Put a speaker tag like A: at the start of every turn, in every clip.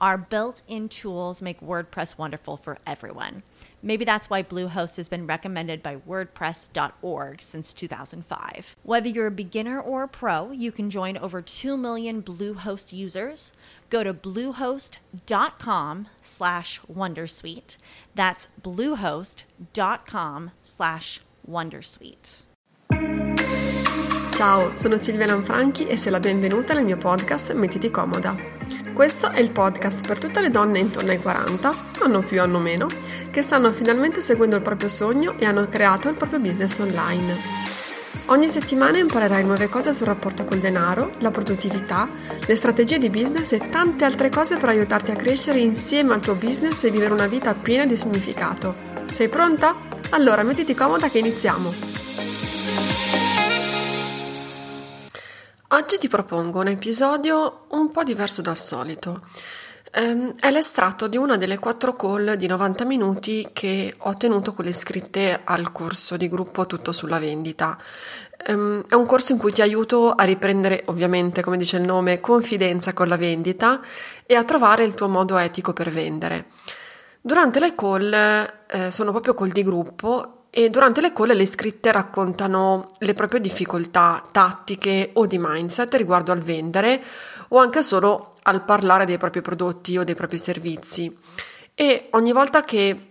A: Our built in tools make WordPress wonderful for everyone. Maybe that's why Bluehost has been recommended by WordPress.org since 2005. Whether you're a beginner or a pro, you can join over 2 million Bluehost users. Go to bluehost.com slash Wondersuite. That's bluehost.com slash Wondersuite.
B: Ciao, sono Silvia Lanfranchi e sei la benvenuta nel mio podcast Mettiti comoda. Questo è il podcast per tutte le donne intorno ai 40, hanno più, hanno meno, che stanno finalmente seguendo il proprio sogno e hanno creato il proprio business online. Ogni settimana imparerai nuove cose sul rapporto col denaro, la produttività, le strategie di business e tante altre cose per aiutarti a crescere insieme al tuo business e vivere una vita piena di significato. Sei pronta? Allora mettiti comoda che iniziamo! Oggi ti propongo un episodio un po' diverso dal solito. Ehm, è l'estratto di una delle quattro call di 90 minuti che ho tenuto con le iscritte al corso di gruppo Tutto sulla vendita. Ehm, è un corso in cui ti aiuto a riprendere, ovviamente, come dice il nome, confidenza con la vendita e a trovare il tuo modo etico per vendere. Durante le call eh, sono proprio call di gruppo e durante le call le iscritte raccontano le proprie difficoltà tattiche o di mindset riguardo al vendere o anche solo al parlare dei propri prodotti o dei propri servizi. E ogni volta che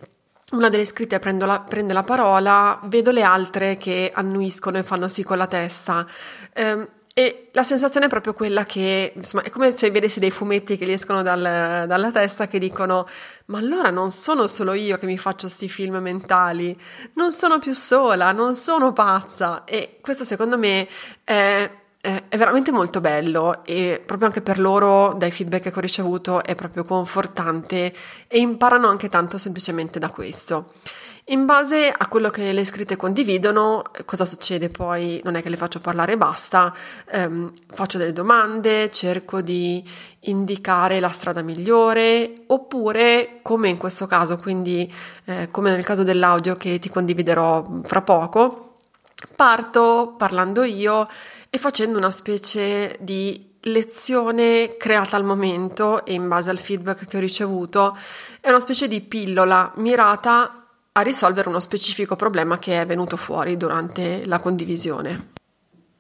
B: una delle iscritte la, prende la parola, vedo le altre che annuiscono e fanno sì con la testa. Eh, e la sensazione è proprio quella che, insomma, è come se vedessi dei fumetti che gli escono dal, dalla testa che dicono: Ma allora non sono solo io che mi faccio sti film mentali, non sono più sola, non sono pazza. E questo secondo me è, è veramente molto bello e proprio anche per loro, dai feedback che ho ricevuto, è proprio confortante e imparano anche tanto semplicemente da questo. In base a quello che le iscritte condividono, cosa succede poi? Non è che le faccio parlare e basta, ehm, faccio delle domande, cerco di indicare la strada migliore, oppure, come in questo caso, quindi eh, come nel caso dell'audio che ti condividerò fra poco, parto parlando io e facendo una specie di lezione creata al momento e in base al feedback che ho ricevuto, è una specie di pillola mirata a risolvere uno specifico problema che è venuto fuori durante la condivisione.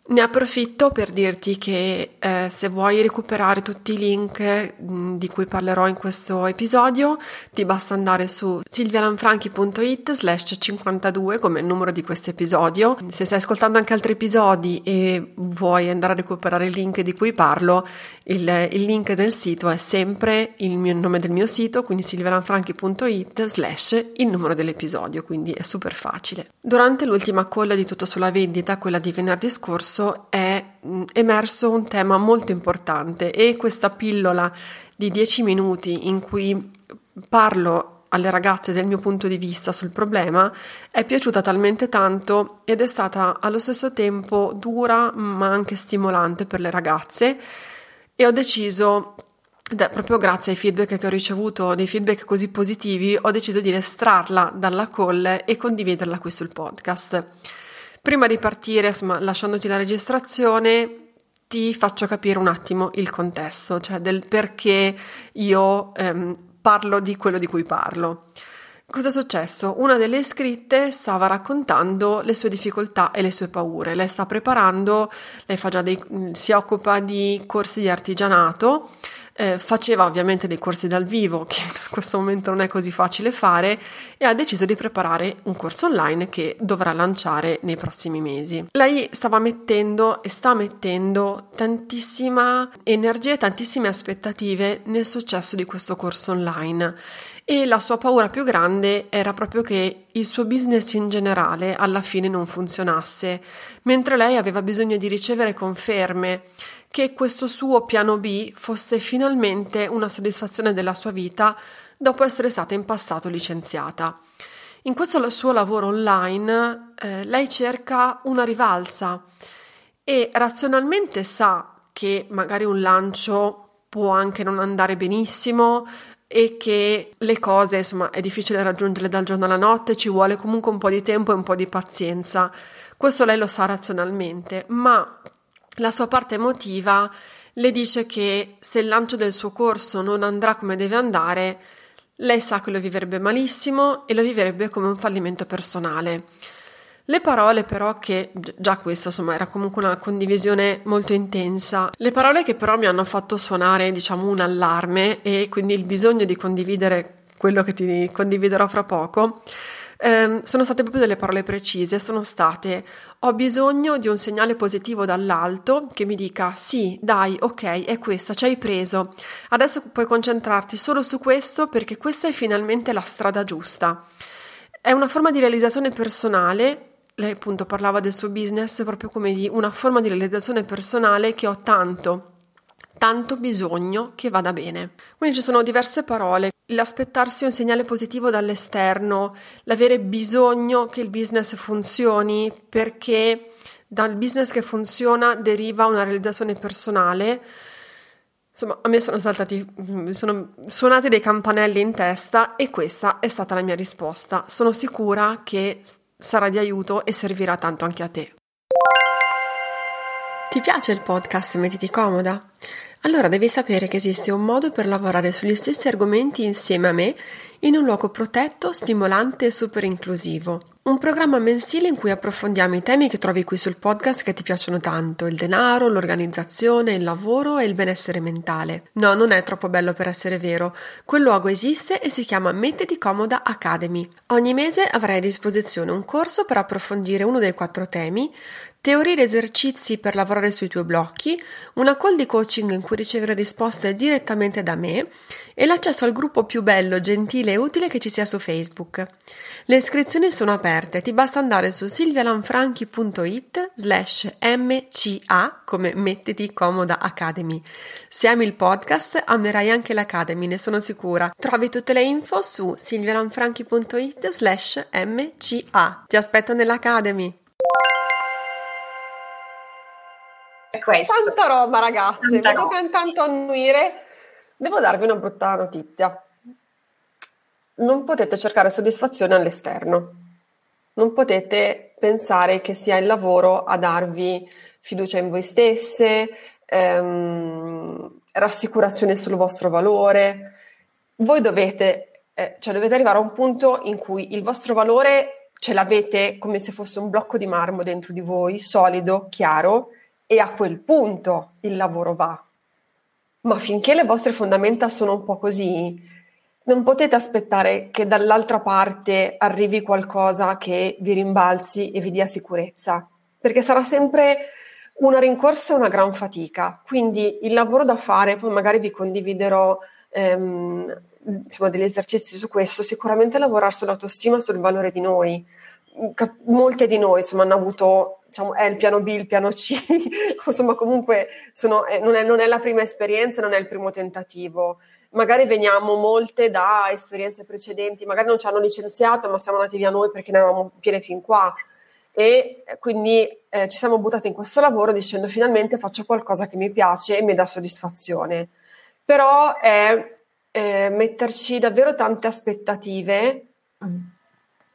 B: Ne approfitto per dirti che eh, se vuoi recuperare tutti i link mh, mm, di cui parlerò in questo episodio, ti basta andare su silvialanfranchi.it slash 52 come numero di questo episodio. Se stai ascoltando anche altri episodi e vuoi andare a recuperare il link di cui parlo, il, il link del sito è sempre il, mio, il nome del mio sito, quindi silvialanfranchi.it slash il numero dell'episodio, quindi è super facile. Durante l'ultima call di Tutto sulla vendita, quella di venerdì scorso, scorso è mm, emerso un tema molto importante e questa pillola di 10 minuti in cui parlo alle ragazze del mio punto di vista sul problema è piaciuta talmente tanto ed è stata allo stesso tempo dura ma anche stimolante per le ragazze e ho deciso proprio grazie ai feedback che ho ricevuto, dei feedback così positivi, ho deciso di estrarla dalla call e condividerla qui sul podcast. Prima di partire, insomma, lasciandoti la registrazione, ti faccio capire un attimo il contesto, cioè del perché io ehm, parlo di quello di cui parlo. Cosa è successo? Una delle iscritte stava raccontando le sue difficoltà e le sue paure. Lei sta preparando, lei dei, si occupa di corsi di artigianato eh, faceva ovviamente dei corsi dal vivo, che in questo momento non è così facile fare, e ha deciso di preparare un corso online che dovrà lanciare nei prossimi mesi. Lei stava mettendo e sta mettendo tantissima energia e tantissime aspettative nel successo di questo corso online e la sua paura più grande era proprio che il suo business in generale alla fine non funzionasse, mentre lei aveva bisogno di ricevere conferme che questo suo piano B fosse finalmente una soddisfazione della sua vita dopo essere stata in passato licenziata. In questo suo lavoro online eh, lei cerca una rivalsa e razionalmente sa che magari un lancio può anche non andare benissimo e che le cose, insomma, è difficile raggiungerle dal giorno alla notte, ci vuole comunque un po' di tempo e un po' di pazienza. Questo lei lo sa razionalmente, ma la sua parte emotiva le dice che se il lancio del suo corso non andrà come deve andare, lei sa che lo vivrebbe malissimo e lo vivrebbe come un fallimento personale. Le parole però che, già questo insomma era comunque una condivisione molto intensa, le parole che però mi hanno fatto suonare diciamo un allarme e quindi il bisogno di condividere quello che ti condividerò fra poco, eh, sono state proprio delle parole precise, sono state ho bisogno di un segnale positivo dall'alto che mi dica sì, dai, ok, è questa, ci hai preso, adesso puoi concentrarti solo su questo perché questa è finalmente la strada giusta. È una forma di realizzazione personale lei appunto parlava del suo business proprio come di una forma di realizzazione personale che ho tanto, tanto bisogno che vada bene. Quindi ci sono diverse parole l'aspettarsi un segnale positivo dall'esterno, l'avere bisogno che il business funzioni perché dal business che funziona deriva una realizzazione personale. Insomma, a me sono saltati, sono suonati dei campanelli in testa e questa è stata la mia risposta. Sono sicura che sarà di aiuto e servirà tanto anche a te. Ti piace il podcast Mettiti comoda? Allora devi sapere che esiste un modo per lavorare sugli stessi argomenti insieme a me in un luogo protetto, stimolante e super inclusivo. Un programma mensile in cui approfondiamo i temi che trovi qui sul podcast che ti piacciono tanto, il denaro, l'organizzazione, il lavoro e il benessere mentale. No, non è troppo bello per essere vero. Quel luogo esiste e si chiama Mettiti Comoda Academy. Ogni mese avrai a disposizione un corso per approfondire uno dei quattro temi, teorie ed esercizi per lavorare sui tuoi blocchi, una call di coaching in cui ricevere risposte direttamente da me e l'accesso al gruppo più bello, gentile e utile che ci sia su Facebook. Le iscrizioni sono aperte, ti basta andare su silvialanfranchi.it slash mca come mettiti comoda academy. Se ami il podcast amerai anche l'Academy, ne sono sicura. Trovi tutte le info su silvialanfranchi.it slash mca. Ti aspetto nell'Academy!
C: questo.
B: Tanta roba, ragazze. Tanta Vedo che tanto annuire. Devo darvi una brutta notizia. Non potete cercare soddisfazione all'esterno. Non potete pensare che sia il lavoro a darvi fiducia in voi stesse, ehm, rassicurazione sul vostro valore. Voi dovete, eh, cioè dovete arrivare a un punto in cui il vostro valore ce l'avete come se fosse un blocco di marmo dentro di voi, solido, chiaro, e a quel punto il lavoro va. Ma finché le vostre fondamenta sono un po' così, non potete aspettare che dall'altra parte arrivi qualcosa che vi rimbalzi e vi dia sicurezza, perché sarà sempre una rincorsa e una gran fatica. Quindi il lavoro da fare, poi magari vi condividerò ehm, insomma, degli esercizi su questo, sicuramente lavorare sull'autostima, sul valore di noi. Molte di noi insomma, hanno avuto diciamo, è il piano B, il piano C, insomma comunque sono, eh, non, è, non, è, la prima esperienza, non è il primo tentativo. Magari veniamo molte da esperienze precedenti, magari non ci hanno licenziato, ma siamo andati via noi perché ne avevamo piene fin qua. E eh, quindi eh, ci siamo buttati in questo lavoro dicendo finalmente faccio qualcosa che mi piace e mi dà soddisfazione. Però è eh, metterci davvero tante aspettative mm.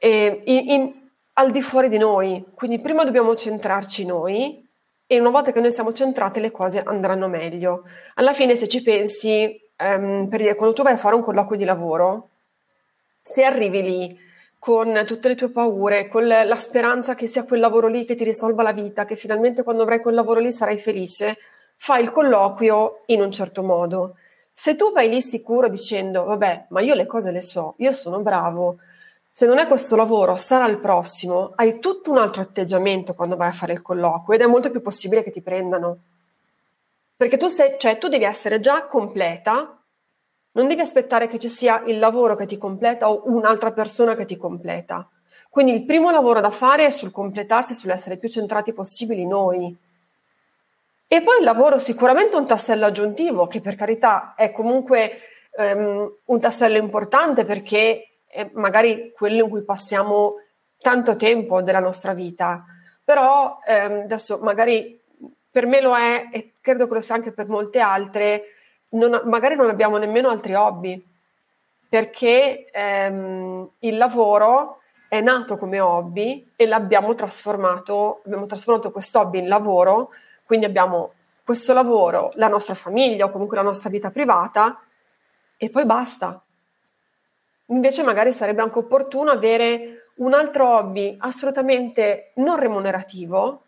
B: in, in al di fuori di noi. Quindi prima dobbiamo centrarci noi e una volta che noi siamo centrate le cose andranno meglio. Alla fine se ci pensi, um, per dire, quando tu vai a fare un colloquio di lavoro, se arrivi lì con tutte le tue paure, con la speranza che sia quel lavoro lì che ti risolva la vita, che finalmente quando avrai quel lavoro lì sarai felice, fai il colloquio in un certo modo. Se tu vai lì sicuro dicendo, vabbè, ma io le cose le so, io sono bravo, se non è questo lavoro, sarà il prossimo, hai tutto un altro atteggiamento quando vai a fare il colloquio ed è molto più possibile che ti prendano. Perché tu, sei, cioè, tu devi essere già completa, non devi aspettare che ci sia il lavoro che ti completa o un'altra persona che ti completa. Quindi il primo lavoro da fare è sul completarsi, sull'essere più centrati possibili noi. E poi il lavoro sicuramente un tassello aggiuntivo, che per carità è comunque um, un tassello importante perché è magari quello in cui passiamo tanto tempo della nostra vita. Però um, adesso magari per me lo è e credo che lo sia anche per molte altre, non, magari non abbiamo nemmeno altri hobby, perché um, il lavoro è nato come hobby e l'abbiamo trasformato, abbiamo trasformato questo hobby in lavoro, quindi abbiamo questo lavoro, la nostra famiglia o comunque la nostra vita privata e poi basta. Invece magari sarebbe anche opportuno avere un altro hobby assolutamente non remunerativo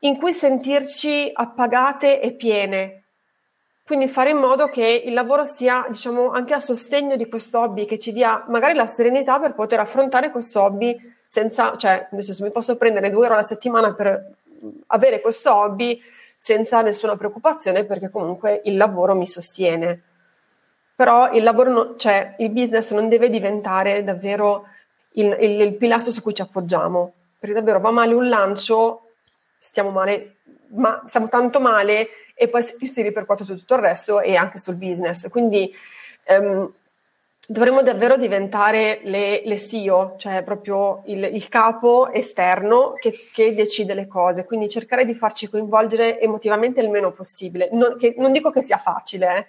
B: in cui sentirci appagate e piene, quindi fare in modo che il lavoro sia, diciamo, anche a sostegno di questo hobby, che ci dia magari la serenità per poter affrontare questo hobby senza, cioè, nel senso, mi posso prendere due ore alla settimana per avere questo hobby senza nessuna preoccupazione perché comunque il lavoro mi sostiene. Però il lavoro, no, cioè il business non deve diventare davvero il, il, il pilastro su cui ci appoggiamo, perché davvero va male un lancio, stiamo male ma stiamo tanto male e poi si ripercuote su tutto il resto e anche sul business. Quindi um, dovremmo davvero diventare le, le CEO, cioè proprio il, il capo esterno che, che, decide le cose. Quindi cercare di farci coinvolgere emotivamente il meno possibile. Non, che, non dico che sia facile, eh,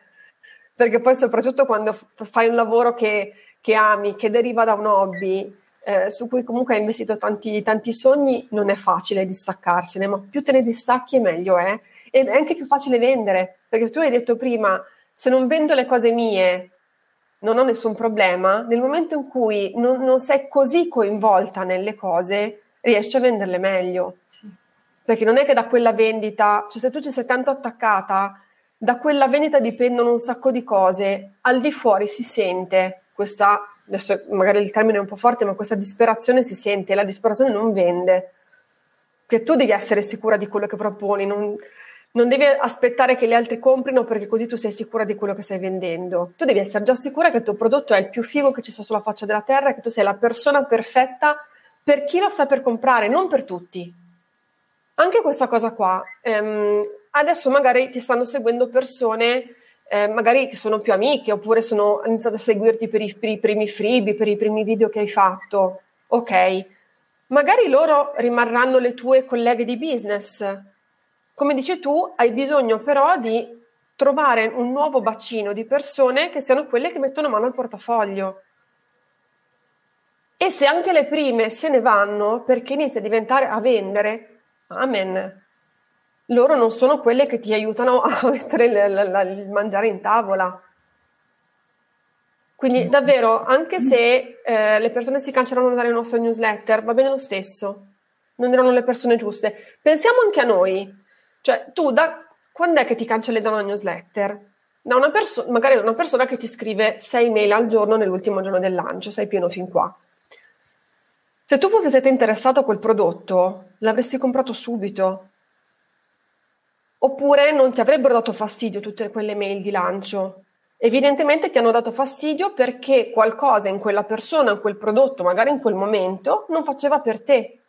B: perché poi soprattutto quando f- fai un lavoro che, che ami, che deriva da un hobby, eh, su cui comunque hai investito tanti, tanti, sogni, non è facile distaccarsene, ma più te ne distacchi meglio è. Ed è anche più facile vendere, perché tu hai detto prima, se non vendo le cose mie, non ho nessun problema, nel momento in cui non, non sei così coinvolta nelle cose, riesci a venderle meglio. Sì. Perché non è che da quella vendita, cioè se tu ci sei tanto attaccata, da quella vendita dipendono un sacco di cose, al di fuori si sente questa adesso magari il termine è un po' forte, ma questa disperazione si sente, la disperazione non vende, che tu devi essere sicura di quello che proponi, non, non devi aspettare che gli altri comprino perché così tu sei sicura di quello che stai vendendo. Tu devi essere già sicura che il tuo prodotto è il più figo che ci sia sulla faccia della terra che tu sei la persona perfetta per chi lo sa per comprare, non per tutti. Anche questa cosa qua. Ehm, adesso magari ti stanno seguendo persone eh, magari che sono più amiche oppure sono iniziate a seguirti per i, per i primi freebie, per i primi video che hai fatto. Ok, magari loro rimarranno le tue colleghe di business. Come dici tu, hai bisogno però di trovare un nuovo bacino di persone che siano quelle che mettono mano al portafoglio. E se anche le prime se ne vanno perché inizia a diventare a vendere, amen loro non sono quelle che ti aiutano a mettere il, il mangiare in tavola. Quindi davvero, anche se eh, le persone si cancelleranno dalle nostre newsletter, va bene lo stesso, non erano le persone giuste. Pensiamo anche a noi, cioè tu da quando è che ti cancelli da una newsletter? Da una perso- magari da una persona che ti scrive 6 mail al giorno nell'ultimo giorno del lancio, sei pieno fin qua. Se tu fossi interessato a quel prodotto, l'avresti comprato subito, oppure non ti avrebbero dato fastidio tutte quelle mail di lancio. Evidentemente ti hanno dato fastidio perché qualcosa in quella persona, in quel prodotto, magari in quel momento, non faceva per te.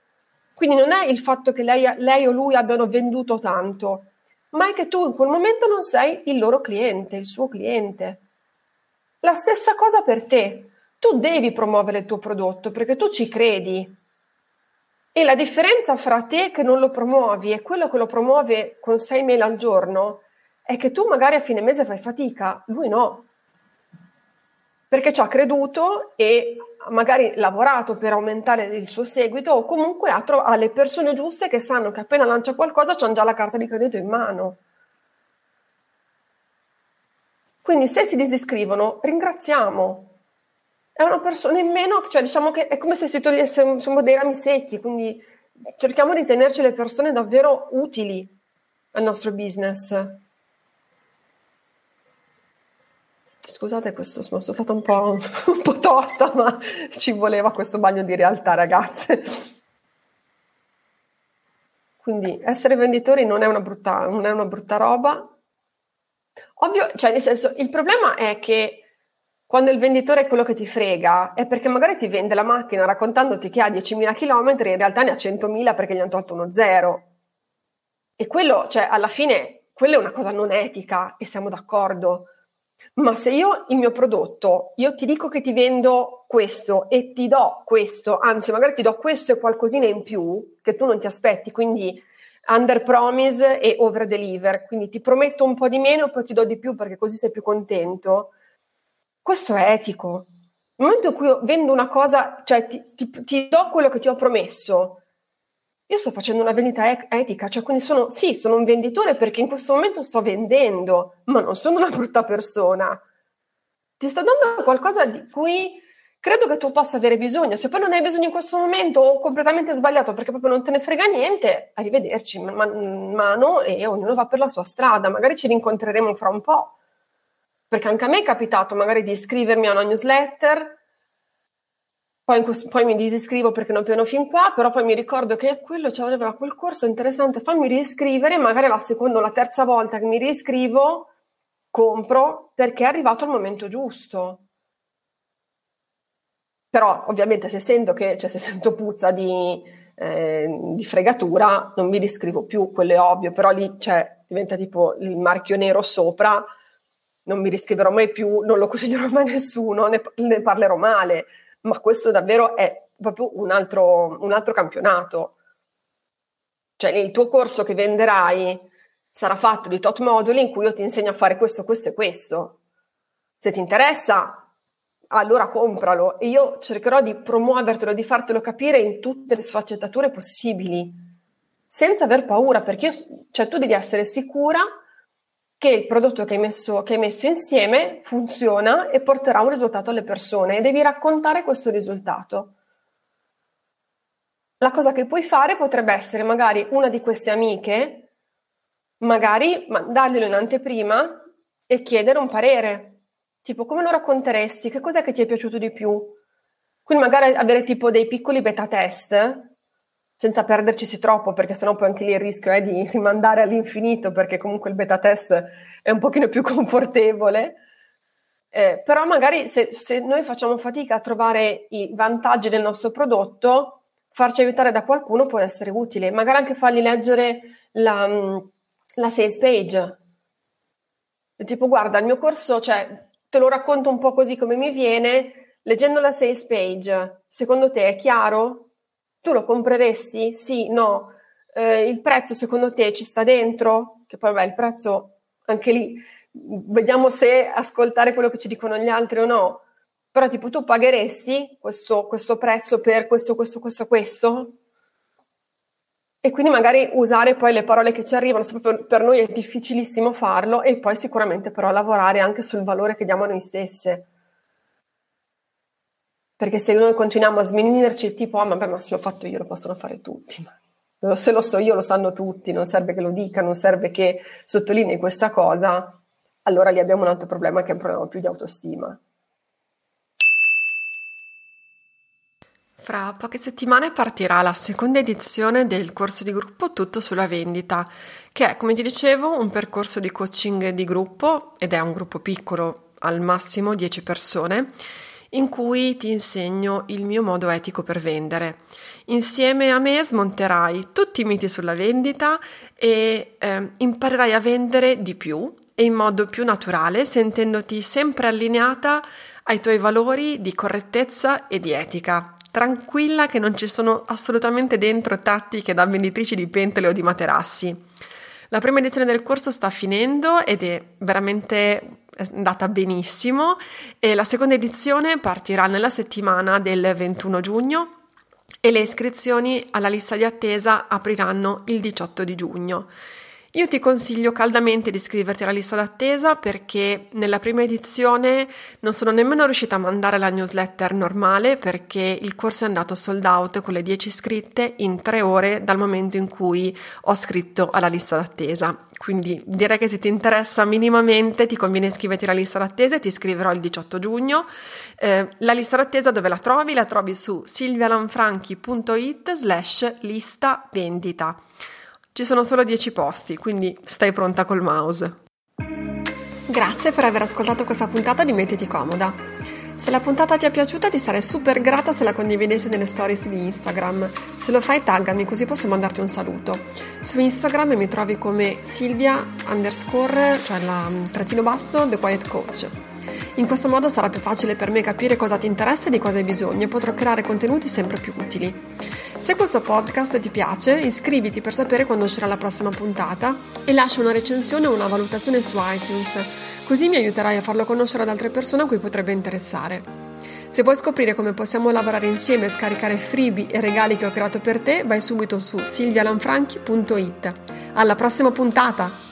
B: Quindi non è il fatto che lei, lei o lui abbiano venduto tanto, ma è che tu in quel momento non sei il loro cliente, il suo cliente. La stessa cosa per te. Tu devi promuovere il tuo prodotto perché tu ci credi, e la differenza fra te che non lo promuovi e quello che lo promuove con 6 mail al giorno è che tu magari a fine mese fai fatica, lui no. Perché ci ha creduto e magari lavorato per aumentare il suo seguito o comunque ha, tro- ha le persone giuste che sanno che appena lancia qualcosa c'hanno già la carta di credito in mano. Quindi se si disiscrivono, ringraziamo, è una persona in meno, cioè diciamo che è come se si togliesse insomma, dei rami secchi, quindi cerchiamo di tenerci le persone davvero utili al nostro business. Scusate, questo, sono stata un po', un po' tosta, ma ci voleva questo bagno di realtà, ragazze. Quindi essere venditori non è una brutta, non è una brutta roba. Ovvio, cioè nel senso, il problema è che quando il venditore è quello che ti frega, è perché magari ti vende la macchina raccontandoti che ha 10.000 km, in realtà ne ha 100.000 perché gli hanno tolto uno zero. E quello, cioè, alla fine, quella è una cosa non etica e siamo d'accordo. Ma se io il mio prodotto, io ti dico che ti vendo questo e ti do questo, anzi magari ti do questo e qualcosina in più che tu non ti aspetti, quindi under promise e over deliver, quindi ti prometto un po' di meno, poi ti do di più perché così sei più contento. Questo è etico. Nel momento in cui vendo una cosa, cioè ti, ti, ti do quello che ti ho promesso, io sto facendo una vendita etica, cioè quindi sono, sì, sono un venditore perché in questo momento sto vendendo, ma non sono una brutta persona. Ti sto dando qualcosa di cui credo che tu possa avere bisogno. Se poi non hai bisogno in questo momento o completamente sbagliato perché proprio non te ne frega niente, arrivederci, man mano e ognuno va per la sua strada. Magari ci rincontreremo fra un po'. Perché anche a me è capitato magari di iscrivermi a una newsletter poi, questo, poi, mi disiscrivo perché non piano fin qua, però poi mi ricordo che quello cioè, quel corso interessante, fammi riscrivere, magari la seconda o la terza volta che mi riscrivo, compro perché è arrivato il momento giusto. Però ovviamente se sento che, cioè, se sento puzza di, eh, di fregatura, non mi riscrivo più, quello è ovvio, però lì cioè, diventa tipo il marchio nero sopra, non mi riscriverò mai più, non lo consiglierò mai a nessuno, ne, ne parlerò male ma questo davvero è proprio un altro, un altro campionato. Cioè il tuo corso che venderai sarà fatto di tot moduli in cui io ti insegno a fare questo, questo e questo. Se ti interessa, allora compralo e io cercherò di promuovertelo, di fartelo capire in tutte le sfaccettature possibili, senza aver paura, perché io, cioè, tu devi essere sicura che il prodotto che hai, messo, che hai messo insieme funziona e porterà un risultato alle persone e devi raccontare questo risultato. La cosa che puoi fare potrebbe essere magari una di queste amiche, magari darglielo in anteprima e chiedere un parere. Tipo, come lo racconteresti? Che cos'è che ti è piaciuto di più? Quindi magari avere tipo dei piccoli beta test senza perderci troppo, perché sennò poi anche lì il rischio è di rimandare all'infinito, perché comunque il beta test è un pochino più confortevole. Eh, però magari se, se, noi facciamo fatica a trovare i vantaggi del nostro prodotto, farci aiutare da qualcuno può essere utile. Magari anche fargli leggere la, la sales page. Tipo, guarda, il mio corso, cioè, te lo racconto un po' così come mi viene, leggendo la sales page, secondo te è chiaro? Tu lo compreresti? Sì, no. Eh, il prezzo secondo te ci sta dentro? Che poi vabbè, il prezzo anche lì vediamo se ascoltare quello che ci dicono gli altri o no. Però tipo tu pagheresti questo, questo prezzo per questo, questo, questo, questo? E quindi magari usare poi le parole che ci arrivano, per noi è difficilissimo farlo, e poi sicuramente però lavorare anche sul valore che diamo a noi stesse. Perché se noi continuiamo a sminuirci, tipo, ah, vabbè, ma se l'ho fatto io lo possono fare tutti. Ma se lo so io lo sanno tutti, non serve che lo dica, non serve che sottolinei questa cosa, allora lì abbiamo un altro problema che è un problema più di autostima. Fra poche settimane partirà la seconda edizione del corso di gruppo Tutto sulla vendita, che è, come ti dicevo, un percorso di coaching di gruppo ed è un gruppo piccolo, al massimo 10 persone in cui ti insegno il mio modo etico per vendere. Insieme a me smonterai tutti i miti sulla vendita e eh, imparerai a vendere di più e in modo più naturale, sentendoti sempre allineata ai tuoi valori di correttezza e di etica. Tranquilla che non ci sono assolutamente dentro tattiche da venditrici di pentole o di materassi. La prima edizione del corso sta finendo ed è veramente è andata benissimo e la seconda edizione partirà nella settimana del 21 giugno e le iscrizioni alla lista di attesa apriranno il 18 di giugno. Io ti consiglio caldamente di iscriverti alla lista d'attesa perché nella prima edizione non sono nemmeno riuscita a mandare la newsletter normale perché il corso è andato sold out con le 10 iscritte in tre ore dal momento in cui ho scritto alla lista d'attesa. Quindi direi che se ti interessa minimamente ti conviene iscriverti alla lista d'attesa e ti iscriverò il 18 giugno. Eh, la lista d'attesa dove la trovi? La trovi su silvialanfranchi.it slash lista vendita. Ci sono solo 10 posti, quindi stai pronta col mouse. Grazie per aver ascoltato questa puntata di Mettiti Comoda. Se la puntata ti è piaciuta ti sarei super grata se la condividessi nelle stories di Instagram. Se lo fai taggami così posso mandarti un saluto. Su Instagram mi trovi come Silvia underscore, cioè la pretino basso, The Quiet Coach. In questo modo sarà più facile per me capire cosa ti interessa e di cosa hai bisogno e potrò creare contenuti sempre più utili. Se questo podcast ti piace, iscriviti per sapere quando uscirà la prossima puntata e lascia una recensione o una valutazione su iTunes, così mi aiuterai a farlo conoscere ad altre persone a cui potrebbe interessare. Se vuoi scoprire come possiamo lavorare insieme e scaricare freebie e regali che ho creato per te, vai subito su silvialanfranchi.it. Alla prossima puntata!